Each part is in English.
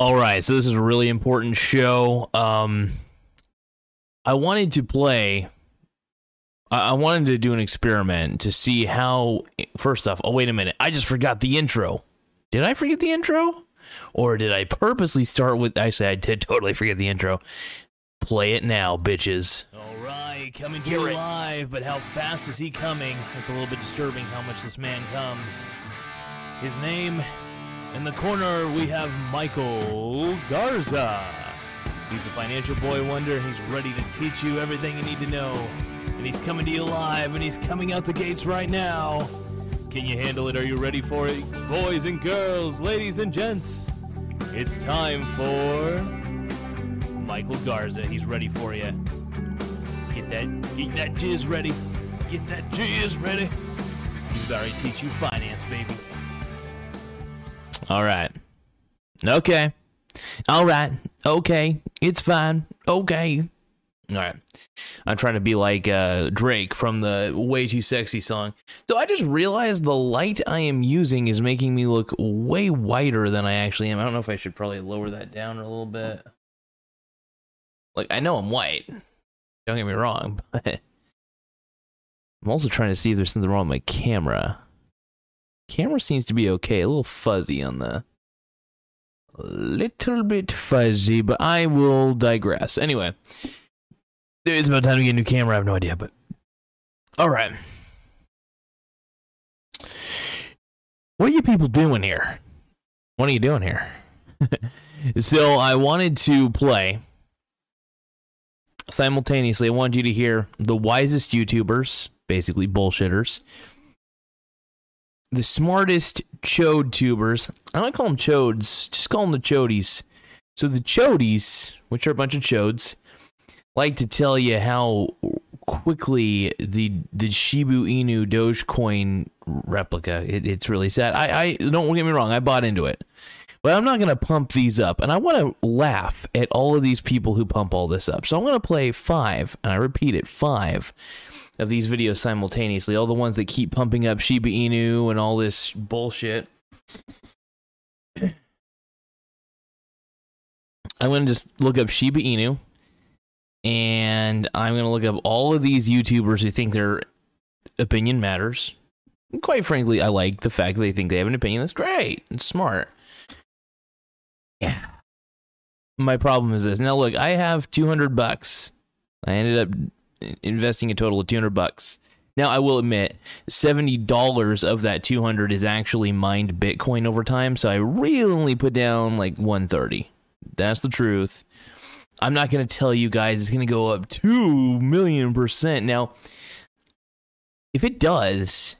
All right, so this is a really important show. Um, I wanted to play. I I wanted to do an experiment to see how. First off, oh wait a minute, I just forgot the intro. Did I forget the intro, or did I purposely start with? Actually, I did totally forget the intro. Play it now, bitches. All right, coming to you live, but how fast is he coming? It's a little bit disturbing how much this man comes. His name in the corner, we have Michael Garza. He's the financial boy wonder, and he's ready to teach you everything you need to know. And he's coming to you live, and he's coming out the gates right now. Can you handle it? Are you ready for it? Boys and girls, ladies and gents, it's time for Michael Garza. He's ready for you. Get that, get that jizz ready. Get that jizz ready. He's about to teach you finance. All right. Okay. All right. Okay. It's fine. Okay. All right. I'm trying to be like uh, Drake from the Way Too Sexy song. So I just realized the light I am using is making me look way whiter than I actually am. I don't know if I should probably lower that down a little bit. Like, I know I'm white. Don't get me wrong, but I'm also trying to see if there's something wrong with my camera. Camera seems to be okay. A little fuzzy on the. Little bit fuzzy, but I will digress. Anyway, it's about time to get a new camera. I have no idea, but. Alright. What are you people doing here? What are you doing here? so I wanted to play simultaneously. I wanted you to hear the wisest YouTubers, basically bullshitters, the smartest chode tubers. I don't call them chodes, just call them the chodies. So the chodies, which are a bunch of chodes, like to tell you how quickly the the Shiba Inu Dogecoin replica. It, it's really sad. I, I don't get me wrong. I bought into it, but I'm not gonna pump these up, and I want to laugh at all of these people who pump all this up. So I'm gonna play five, and I repeat it, five of these videos simultaneously. All the ones that keep pumping up Shiba Inu and all this bullshit. I'm gonna just look up Shiba Inu, and I'm gonna look up all of these YouTubers who think their opinion matters. And quite frankly, I like the fact that they think they have an opinion. That's great. It's smart. Yeah. My problem is this. Now look, I have 200 bucks. I ended up investing a total of 200 bucks. Now I will admit, $70 of that 200 is actually mined Bitcoin over time, so I really only put down like 130. That's the truth. I'm not going to tell you guys it's going to go up 2 million percent. Now, if it does,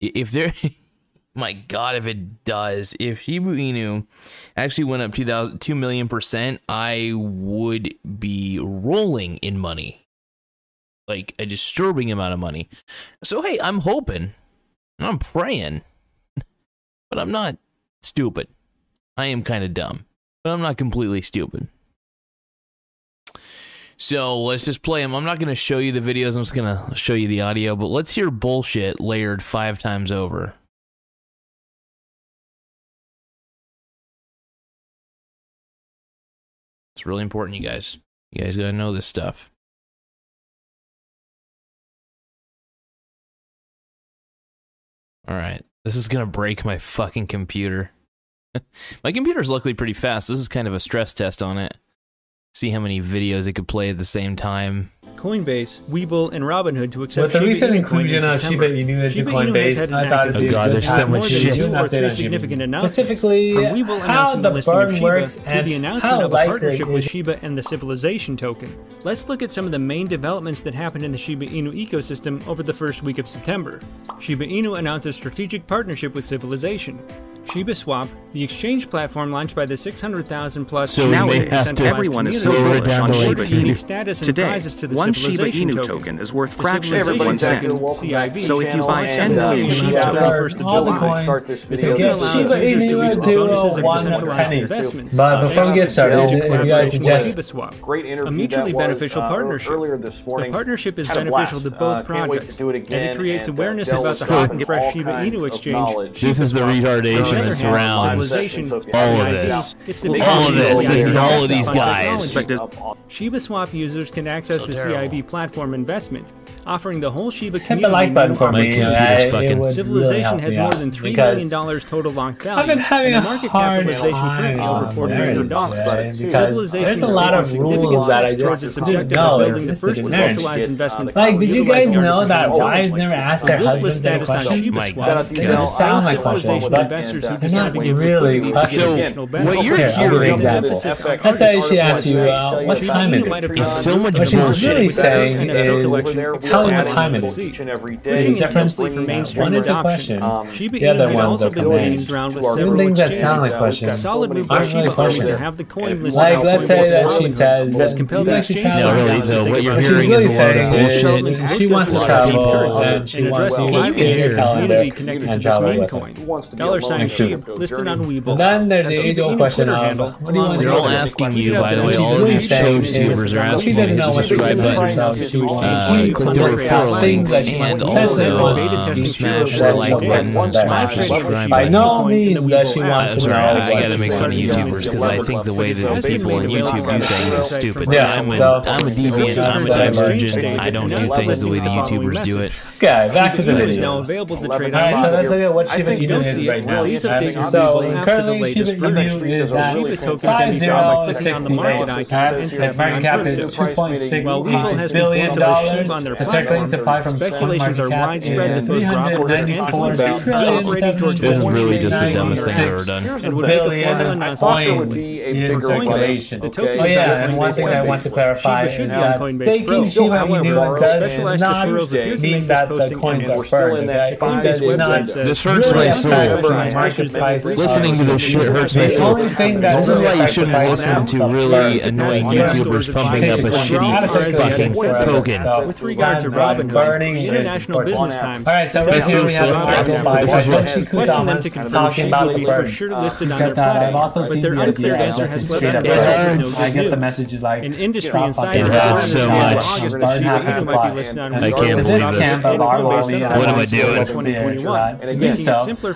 if there, my God, if it does, if Shiba Inu actually went up 2,000 2 million percent, I would be rolling in money. Like a disturbing amount of money. So, hey, I'm hoping, I'm praying, but I'm not stupid. I am kind of dumb, but I'm not completely stupid. So let's just play them. I'm not going to show you the videos. I'm just going to show you the audio, but let's hear bullshit layered five times over. It's really important, you guys. You guys got to know this stuff. All right. This is going to break my fucking computer. my computer's luckily pretty fast. This is kind of a stress test on it. See how many videos it could play at the same time. Coinbase, Webull, and Robinhood to accept With the Shiba recent Inu inclusion coins in on September. Shiba Inu into Shiba Inu has Coinbase, had an I thought active it'd be Oh God, a there's good so time much to shit. do an Two or update three on significant Shiba. announcements. Specifically, From Webull how announcing the the listing of burn Shiba works to and the announcement how of a likely partnership with is Shiba and the Civilization token. Let's look at some of the main developments that happened in the Shiba Inu ecosystem over the first week of September. Shiba Inu announced a strategic partnership with Civilization. Shiba Swap, the exchange platform launched by the 600,000 plus So we may Shiba have to- centralized Everyone is so community, lower it bullish on Shiba Inu. status and Today, to the one Shiba Inu token. token is worth The fractions of one civilization cent. token, CIV, So if you buy launched 10 Shiba Shiba on the tokens, 1st of all the coins Start this to video get Shiba Inu reach to bonuses one penny. investments. But before we get started, if you guys collaboration suggest Great interview A mutually beneficial uh, partnership. earlier this morning. The partnership is beneficial to both Uh, can't wait projects to do it as it creates uh, awareness about the hot and fresh Shiba Inu exchange. This is the retardation On the that surrounds all of this. All of this. This is all of these guys. Shiba Swap users can access the CIV platform investment, offering the whole Shiba hit community the like button for me. computer's fucking- would really Civilization has more than three because million dollars total locked value. I've been having and a a hard capitalization time currently over on four trillion marriage dollars. today Civilization because there's a lot of rules that I just didn't know existed in marriage. Like, did you guys know that wives never ask their husbands any questions? Mike, It doesn't sound like questions, but they're not really questions. So, what you're Here, I'll give you an hearing example. Let's she asks you, uh, what time is it? is so much What she's bullshit. really saying is, tell me what time it is. Each and every See day. the difference? for One is a adoption. question. Um, Shiba The other ones also are been gaining commands. ground with Even several things that exchanges. sound like We've got questions solid move by aren't really questions. have the coin Like, let's say that she says, Has do compelled you the actually exchange travel? No, really, down though, to what you're she's hearing really is a lot of saying bullshit. she wants to Well, travel and she wants address you the to live keep your community calendar connected to and this travel with coin. it. Wants to be Dollar sign Next listed on Webull. And then there's the age old question of, what do you want They're all asking you, by the way, all really these saying YouTubers are asking you to know what she subscribe buttons, so she wants you. Click the referral things links, and also Beta testing smash the like button, smash the no subscribe By no means does she want to know. I, I gotta make fun of. YouTubers because I think the way that people on YouTube do things is stupid. I'm a, so- I'm a deviant, I'm a divergent, I don't do things the way the YouTubers do it. Okay, back to the Shiba now video. available to trade Alright, so let's look at what I Shiba Inu is right now. Really These updates So the currently latest Shiba. Inu is at Shiba token five can be zero found by clicking six on the market eight. icon and Its market cap is two point six While Webull has eight been billion formed by dollars. Shiba on their The circulating supply from speculations are CoinMarketCap widespread is that both three hundred Robinhood and ninety-four Fox trillion operating towards This is really just the 1.99 dumbest thing I've ever done. and would make a formal billion announcement Foster would coins be a in circulation. The Okay. token Oh yeah, and one Coinbase thing I want to clarify is that Coinbase staking Pro. Shiba Inu does not referrals mean that the coins are we're burned. in Okay? that It five does digit not. This hurts really my soul. The market price of Listening to this shit hurts my soul. The only thing that This is why you shouldn't listen to really annoying YouTubers pumping up a shitty fucking token. With regard to That's why burning International important. Business Times. All right, so right This here we have so an article bad. by This is what- Satoshi Question to Kusamas talking about the be burn. He said that I've also seen the uncleared idea answer just has straight up them with no burns. I get the news. messages like An industry stop insider fucking It reported hurts in so August much. that Burn half the Inu might supply. be listed on I can't For believe this this. camp of and our Coinbase lobby, sometime What am I in doing? 2021. To do so,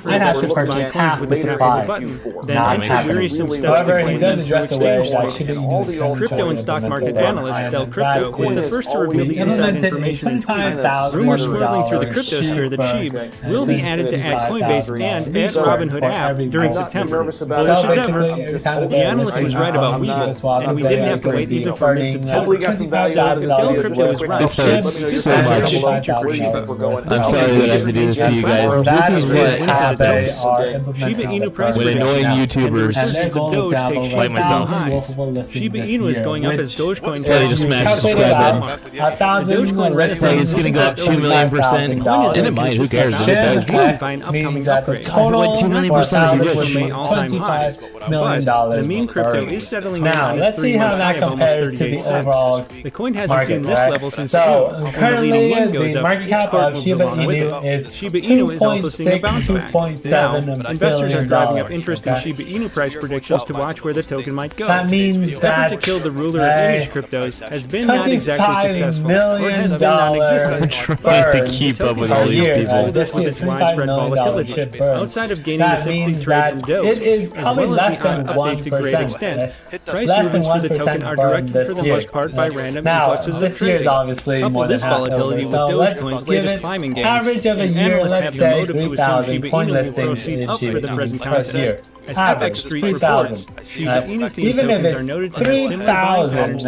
I'd have to purchase buy half coins the with a supply. button, then Not enter happening. wearisome steps to However, he claim does address through the way exchange that swaps. Shiba Inu All is the Crypto and stock market analyst Del Crypto was the first to reveal the inside implemented information in Twitter. $25,000 Rumors swirling through the crypto cryptosphere that Sheep will be added to at Coinbase and at Robinhood app during September. nervous Bullish as ever, basically, every time the analyst was right about Webull, and we didn't have to wait even for mid-September. Hopefully you got some value out of this Del. Crypto is right. This hurts so much. I'm sorry that I have to do this to you guys. This is what happens Shiba Inu price when annoying YouTubers And their goal is to have over like myself. 1,000 wolfable listings Shiba Inu is going up as Dogecoin Tell you to does. smash the calculated subscribe button. A thousand Dogecoin listings It's gonna go up 2 million percent. And it might, who cares? It does. have By an upcoming means that the upgrade. total Why 2 million percent if you're $1,000 rich? would be All-time high. $25 million the meme crypto is settling Now, let's its see how that high of almost compares to the overall The coin hasn't market, seen this right? level since So, June. Currently, the goes up, market cap of Shiba Inu it. is Shiba Inu is also seeing a bounce back. Now, investors are driving up interest in Shiba Inu price predictions to watch where the token might go. That means the that to kill the ruler of uh, image cryptos has been not exactly $25 successful, or has been non-existent. Trying to keep up with all these people. Uh, this with year, its $25 widespread volatility. Outside of gaining That the sympathy means trade that from Dose, it is as probably well less as the than to great 1%. extent. Price Less than movements for the 1% are burn directed this for the year. most part by random Now, influxes of this year is trading. obviously Couple more than this half over, volatility so let's give latest it climbing gains. average of a year, let's say no motive to assume 3,000 Shiba coin Inu will listings proceed in up Shiba for the Inu present um, plus contest. year. Average, Street 3, reports, Shiba Inu theme even if it's 3,000,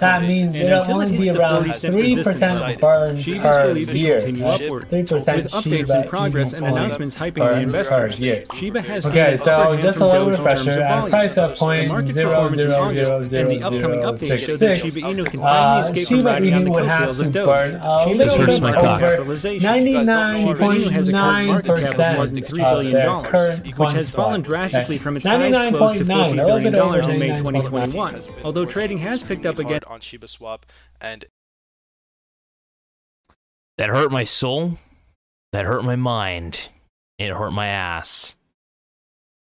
that means it'll only be around 3% burn per year. 3% With updates in progress and announcements hyping the investors, Shiba has Okay, so just a little refresher. At price of point zero zero zero zero zero six six, Shiba uh, Inu would have to burn a little bit over ninety nine point nine percent of their current which has fallen drastically from its highs close to $14 billion in May 2021. Although trading has picked up again on Shiba Swap and that hurt my soul. That hurt my mind. It hurt my ass.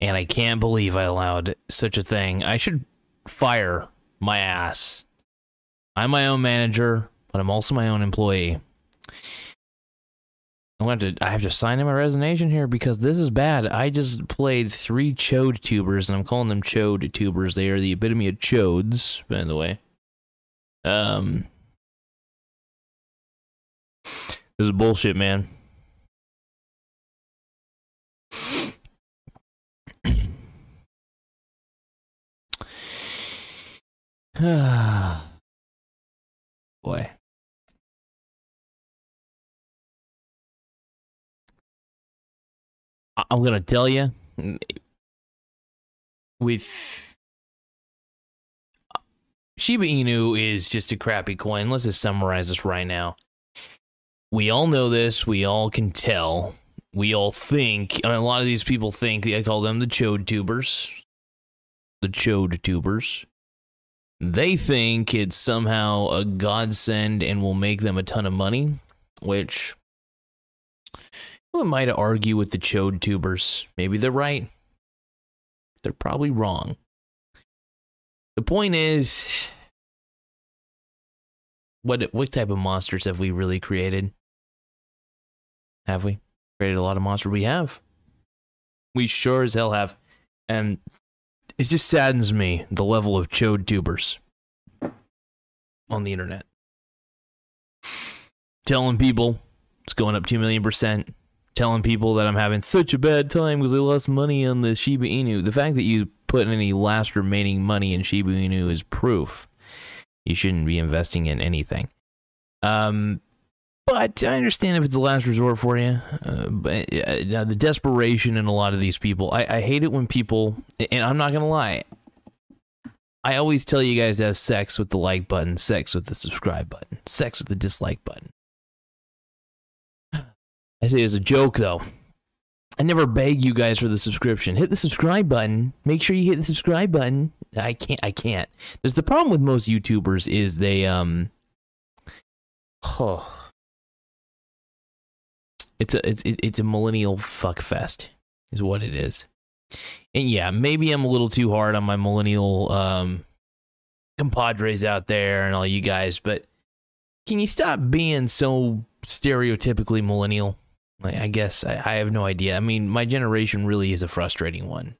And I can't believe I allowed such a thing. I should fire my ass. I'm my own manager, but I'm also my own employee. I'm going to I have to sign in my resignation here because this is bad. I just played three chode tubers and I'm calling them chode tubers. They are the epitome of chodes, by the way. Um This is bullshit, man. Boy. I'm gonna tell you, with Shiba Inu is just a crappy coin. Let's just summarize this right now. We all know this. We all can tell. We all think. I mean, a lot of these people think. I call them the chode tubers. The chode tubers. They think it's somehow a godsend and will make them a ton of money, which who am I to argue with the chode tubers? Maybe they're right. They're probably wrong. The point is, what what type of monsters have we really created? Have we created a lot of monsters? We have. We sure as hell have, and it just saddens me the level of chode tubers on the internet, telling people it's going up two million percent telling people that I'm having such a bad time because I lost money on the Shiba Inu. The fact that you put any last remaining money in Shiba Inu is proof you shouldn't be investing in anything. Um, but I understand if it's a last resort for you. Uh, but uh, the desperation in a lot of these people, I, I hate it when people, and I'm not gonna lie. I always tell you guys to have sex with the like button, sex with the subscribe button, sex with the dislike button. I say it as a joke though. I never beg you guys for the subscription. Hit the subscribe button. Make sure you hit the subscribe button. I can't. I can't. There's the problem with most YouTubers is they um. Oh. It's a it's it's a millennial fuck fest, is what it is. And yeah, maybe I'm a little too hard on my millennial um compadres out there and all you guys, but can you stop being so stereotypically millennial? I guess I, I have no idea. I mean, my generation really is a frustrating one.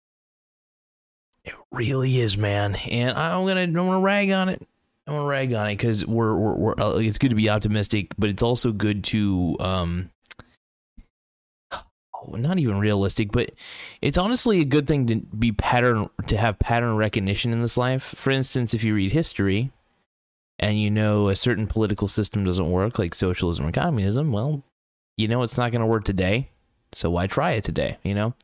It really is, man. And I'm gonna I'm gonna rag on it. I'm gonna rag on it because we're, we're we're uh, it's good to be optimistic, but it's also good to um not even realistic, but it's honestly a good thing to be pattern to have pattern recognition in this life. For instance, if you read history and you know a certain political system doesn't work, like socialism or communism, well, you know it's not going to work today, so why try it today, you know?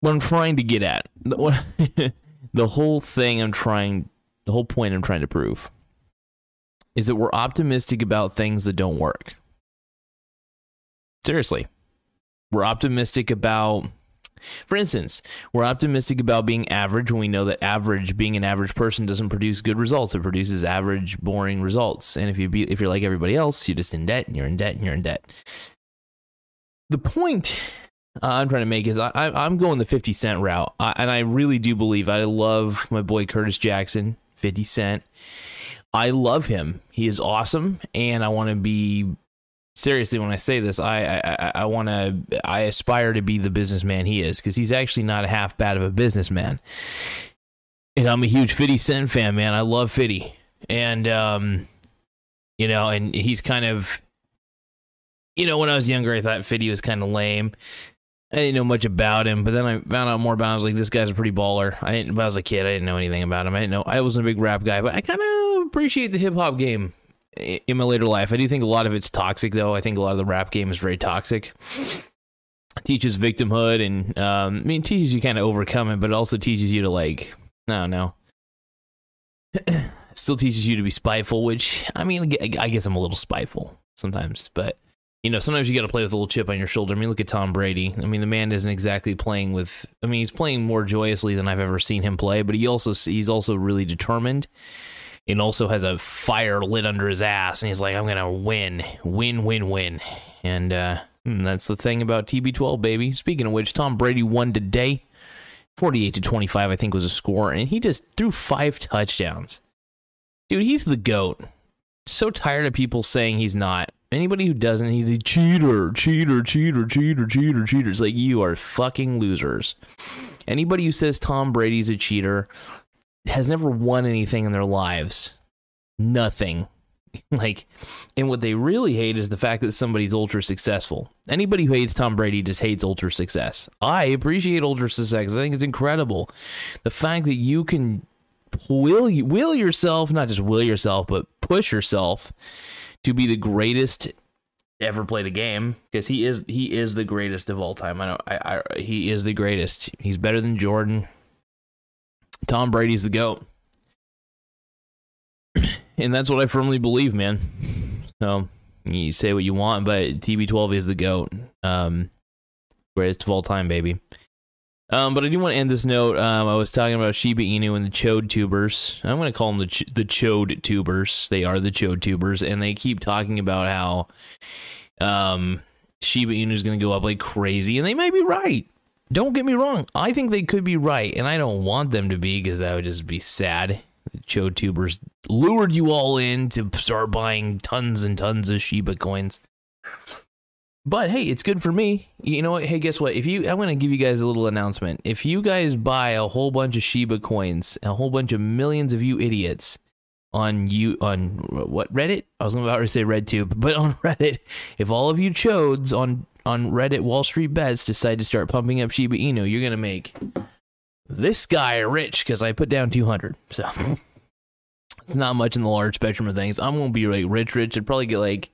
What I'm trying to get at, the whole thing I'm trying, the whole point I'm trying to prove is that we're optimistic about things that don't work. Seriously. We're optimistic about for instance, we're optimistic about being average when we know that average, being an average person, doesn't produce good results. It produces average, boring results. And if you be, if you're like everybody else, you're just in debt, and you're in debt, and you're in debt. The point uh, I'm trying to make is I, am going the 50 Cent route, I, and I really do believe I love my boy Curtis Jackson, 50 Cent. I love him. He is awesome, and I want to be seriously when I say this, I I, I want to I aspire to be the businessman he is because he's actually not half bad of a businessman. And I'm a huge Fifty Cent fan, man. I love Fifty, and um, you know, and he's kind of, you know, when I was younger, I thought Fifty was kind of lame. I didn't know much about him, but then I found out more about him. I was like, this guy's a pretty baller. I didn't, when I was a kid, I didn't know anything about him. I didn't know, I wasn't a big rap guy, but I kind of appreciate the hip hop game in my later life. I do think a lot of it's toxic, though. I think a lot of the rap game is very toxic. teaches victimhood and, um, I mean, teaches you kind of overcome it, but it also teaches you to, like, I don't know. Still teaches you to be spiteful, which, I mean, I guess I'm a little spiteful sometimes, but you know, sometimes you got to play with a little chip on your shoulder. I mean, look at Tom Brady. I mean, the man isn't exactly playing with. I mean, he's playing more joyously than I've ever seen him play, but he also he's also really determined, and also has a fire lit under his ass, and he's like, "I'm gonna win, win, win, win," and uh, hmm, that's the thing about TB12, baby. Speaking of which, Tom Brady won today, 48 to 25, I think was a score, and he just threw five touchdowns. Dude, he's the goat. So tired of people saying he's not. Anybody who doesn't, he's a cheater, cheater, cheater, cheater, cheater, cheater. It's like you are fucking losers. Anybody who says Tom Brady's a cheater has never won anything in their lives. Nothing. Like, and what they really hate is the fact that somebody's ultra successful. Anybody who hates Tom Brady just hates ultra success. I appreciate ultra success. I think it's incredible. The fact that you can will will yourself, not just will yourself, but push yourself to be the greatest ever play the game because he is he is the greatest of all time. I know I, I he is the greatest. He's better than Jordan. Tom Brady's the goat, and that's what I firmly believe, man. So you say what you want, but TB12 is the goat, um, greatest of all time, baby. Um, but I do want to end this note. Um, I was talking about Shiba Inu and the Chode tubers. I'm going to call them the Ch- the Chode tubers. They are the Chode tubers, and they keep talking about how um, Shiba Inu is going to go up like crazy, and they might be right. Don't get me wrong. I think they could be right, and I don't want them to be because that would just be sad. The Chode tubers lured you all in to start buying tons and tons of Shiba coins. But hey, it's good for me. You know what? Hey, guess what? If you, I'm going to give you guys a little announcement. If you guys buy a whole bunch of Shiba coins, a whole bunch of millions of you idiots on you on what Reddit? I was about to say RedTube, but on Reddit, if all of you chodes on on Reddit Wall Street bets decide to start pumping up Shiba Inu, you're going to make this guy rich because I put down 200. So it's not much in the large spectrum of things. I'm going to be like rich, rich. I'd probably get like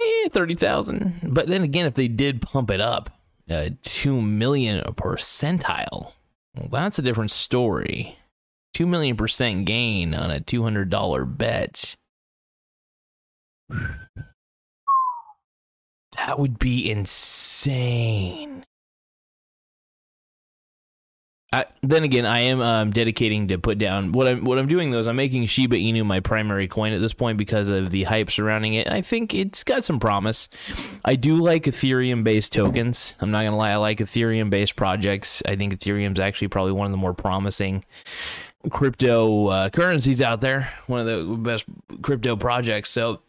eh, 30,000. But then again, if they did pump it up, uh, 2 million percentile, well, that's a different story. 2 million percent gain on a $200 bet. That would be insane. I, then again, I am um, dedicating to put down what I'm what I'm doing though is I'm making Shiba Inu my primary coin at this point because of the hype surrounding it. I think it's got some promise. I do like Ethereum based tokens. I'm not gonna lie, I like Ethereum based projects. I think Ethereum's actually probably one of the more promising crypto uh, currencies out there. One of the best crypto projects. So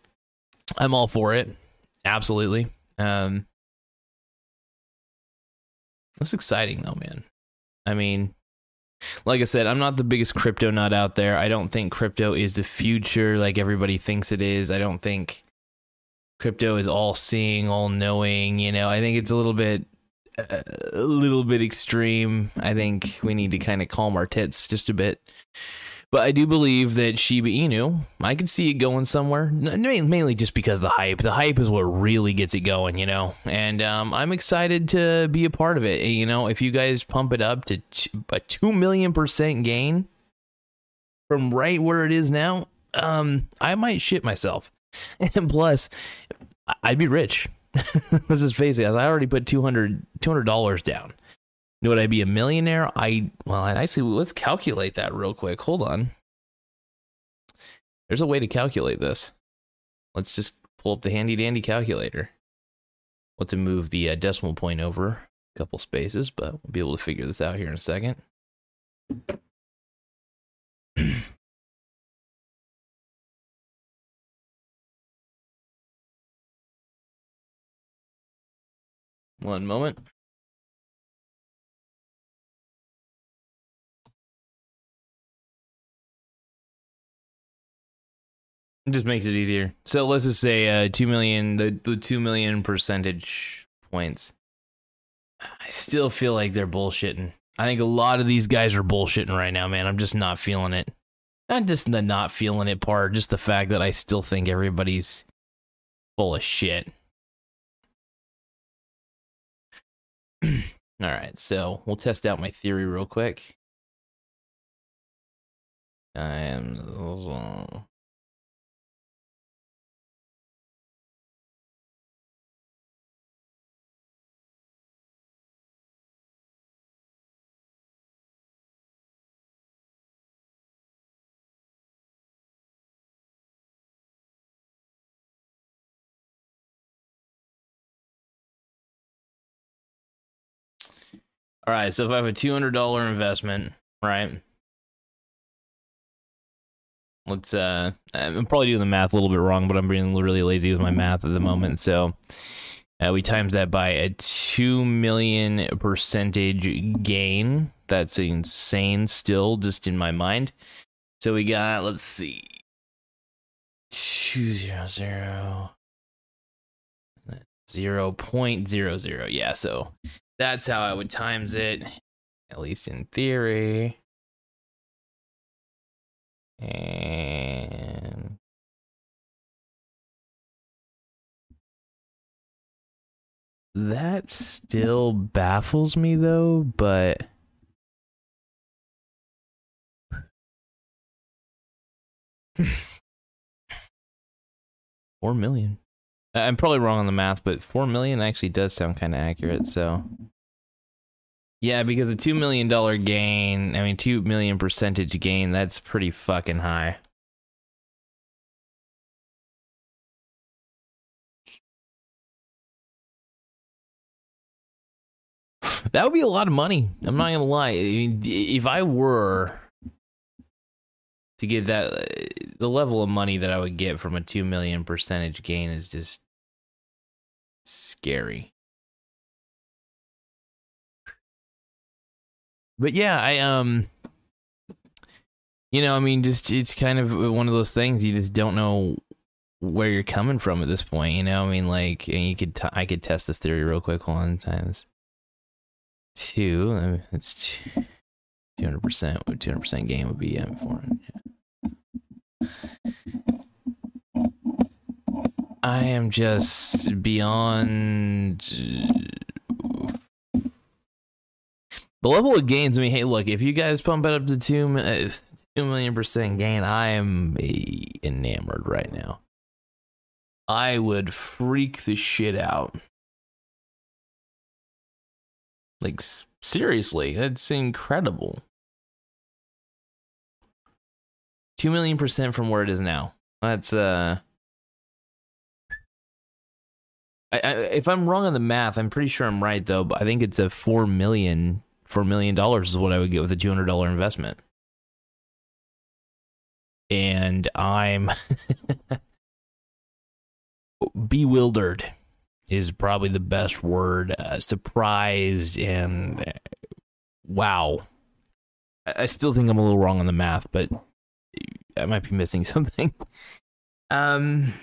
I'm all for it. Absolutely. Um, that's exciting though, man. I mean, like I said, I'm not the biggest crypto nut out there. I don't think crypto is the future like everybody thinks it is. I don't think crypto is all seeing, all knowing. You know, I think it's a little bit, a little bit extreme. I think we need to kind of calm our tits just a bit. But I do believe that Shiba Inu, I could see it going somewhere. Mainly just because the hype. The hype is what really gets it going, you know. And um, I'm excited to be a part of it. You know, if you guys pump it up to a two million percent gain from right where it is now, um, I might shit myself. And plus, I'd be rich. Let's just face it. I already put 200 dollars down. Would I be a millionaire? I well, actually let's calculate that real quick. Hold on. There's a way to calculate this. Let's just pull up the handy dandy calculator. What to move the uh, decimal point over a couple spaces, but we'll be able to figure this out here in a second. One moment. It just makes it easier. So let's just say uh, two million, the the two million percentage points. I still feel like they're bullshitting. I think a lot of these guys are bullshitting right now, man. I'm just not feeling it. Not just the not feeling it part, just the fact that I still think everybody's full of shit. All right, so we'll test out my theory real quick. I am All right, so if I have a two hundred dollar investment, right? Let's uh, I'm probably doing the math a little bit wrong, but I'm being really lazy with my math at the moment. So uh, we times that by a two million percentage gain. That's insane, still, just in my mind. So we got, let's see, two zero zero zero point zero zero. Yeah, so that's how I would times it, at least in theory. And that still baffles me though, but Four million. I'm probably wrong on the math, but four million actually does sound kind of accurate. So, yeah, because a two million dollar gain, I mean, two million percentage gain, that's pretty fucking high. That would be a lot of money. I'm not gonna lie. I mean, if I were to get that uh, the level of money that I would get from a 2 million percentage gain is just scary. But yeah, I um you know, I mean just it's kind of one of those things you just don't know where you're coming from at this point, you know? I mean like and you could t- I could test this theory real quick one times 2 it's 200% 200% gain would be um, 400 I am just beyond the level of gains. I mean, hey, look, if you guys pump it up to two, uh, two million percent gain, I am enamored right now. I would freak the shit out. Like seriously, that's incredible. 2 million percent from where it is now. That's uh I, I, if I'm wrong on the math, I'm pretty sure I'm right though, but I think it's a 4 million 4 million dollars is what I would get with a $200 investment. And I'm bewildered is probably the best word. Uh, surprised and uh, wow. I, I still think I'm a little wrong on the math, but I might be missing something. Um.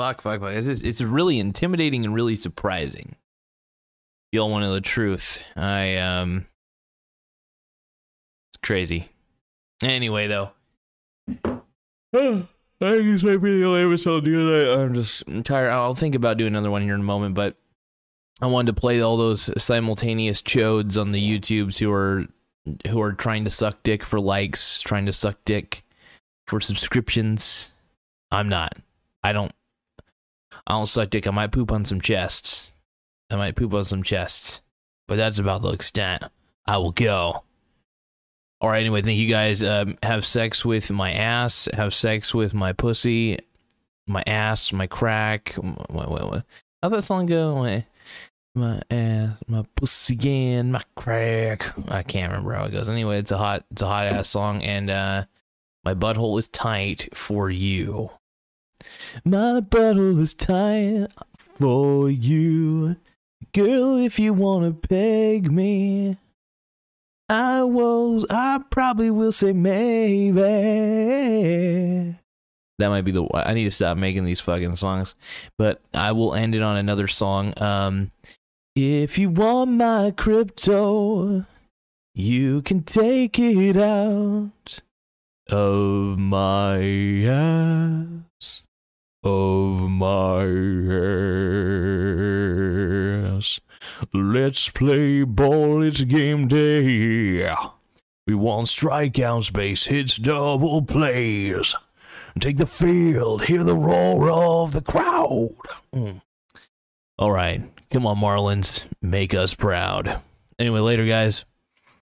Fuck. Fuck, fuck. It's, just, it's really intimidating and really surprising. Y'all want to know the truth. I, um. It's crazy. Anyway, though. I think this might be the only episode tonight. I'm just I'm tired. I'll think about doing another one here in a moment, but I wanted to play all those simultaneous chodes on the YouTubes who are who are trying to suck dick for likes, trying to suck dick for subscriptions. I'm not. I don't. I don't suck dick. I might poop on some chests. I might poop on some chests, but that's about the extent I will go. All right. Anyway, thank you guys. Um, have sex with my ass. Have sex with my pussy, my ass, my crack. What, what, what? How's that song go? My ass, my pussy, again, my crack. I can't remember how it goes. Anyway, it's a hot, it's a hot ass song, and uh, my butthole is tight for you. My bottle is tight for you, girl. If you wanna peg me. I will. I probably will say maybe. That might be the. I need to stop making these fucking songs, but I will end it on another song. Um, if you want my crypto, you can take it out of my ass, of my ass. Let's play ball, it's game day. We want strikeouts, base hits, double plays. Take the field, hear the roar of the crowd. Mm. All right, come on, Marlins, make us proud. Anyway, later, guys.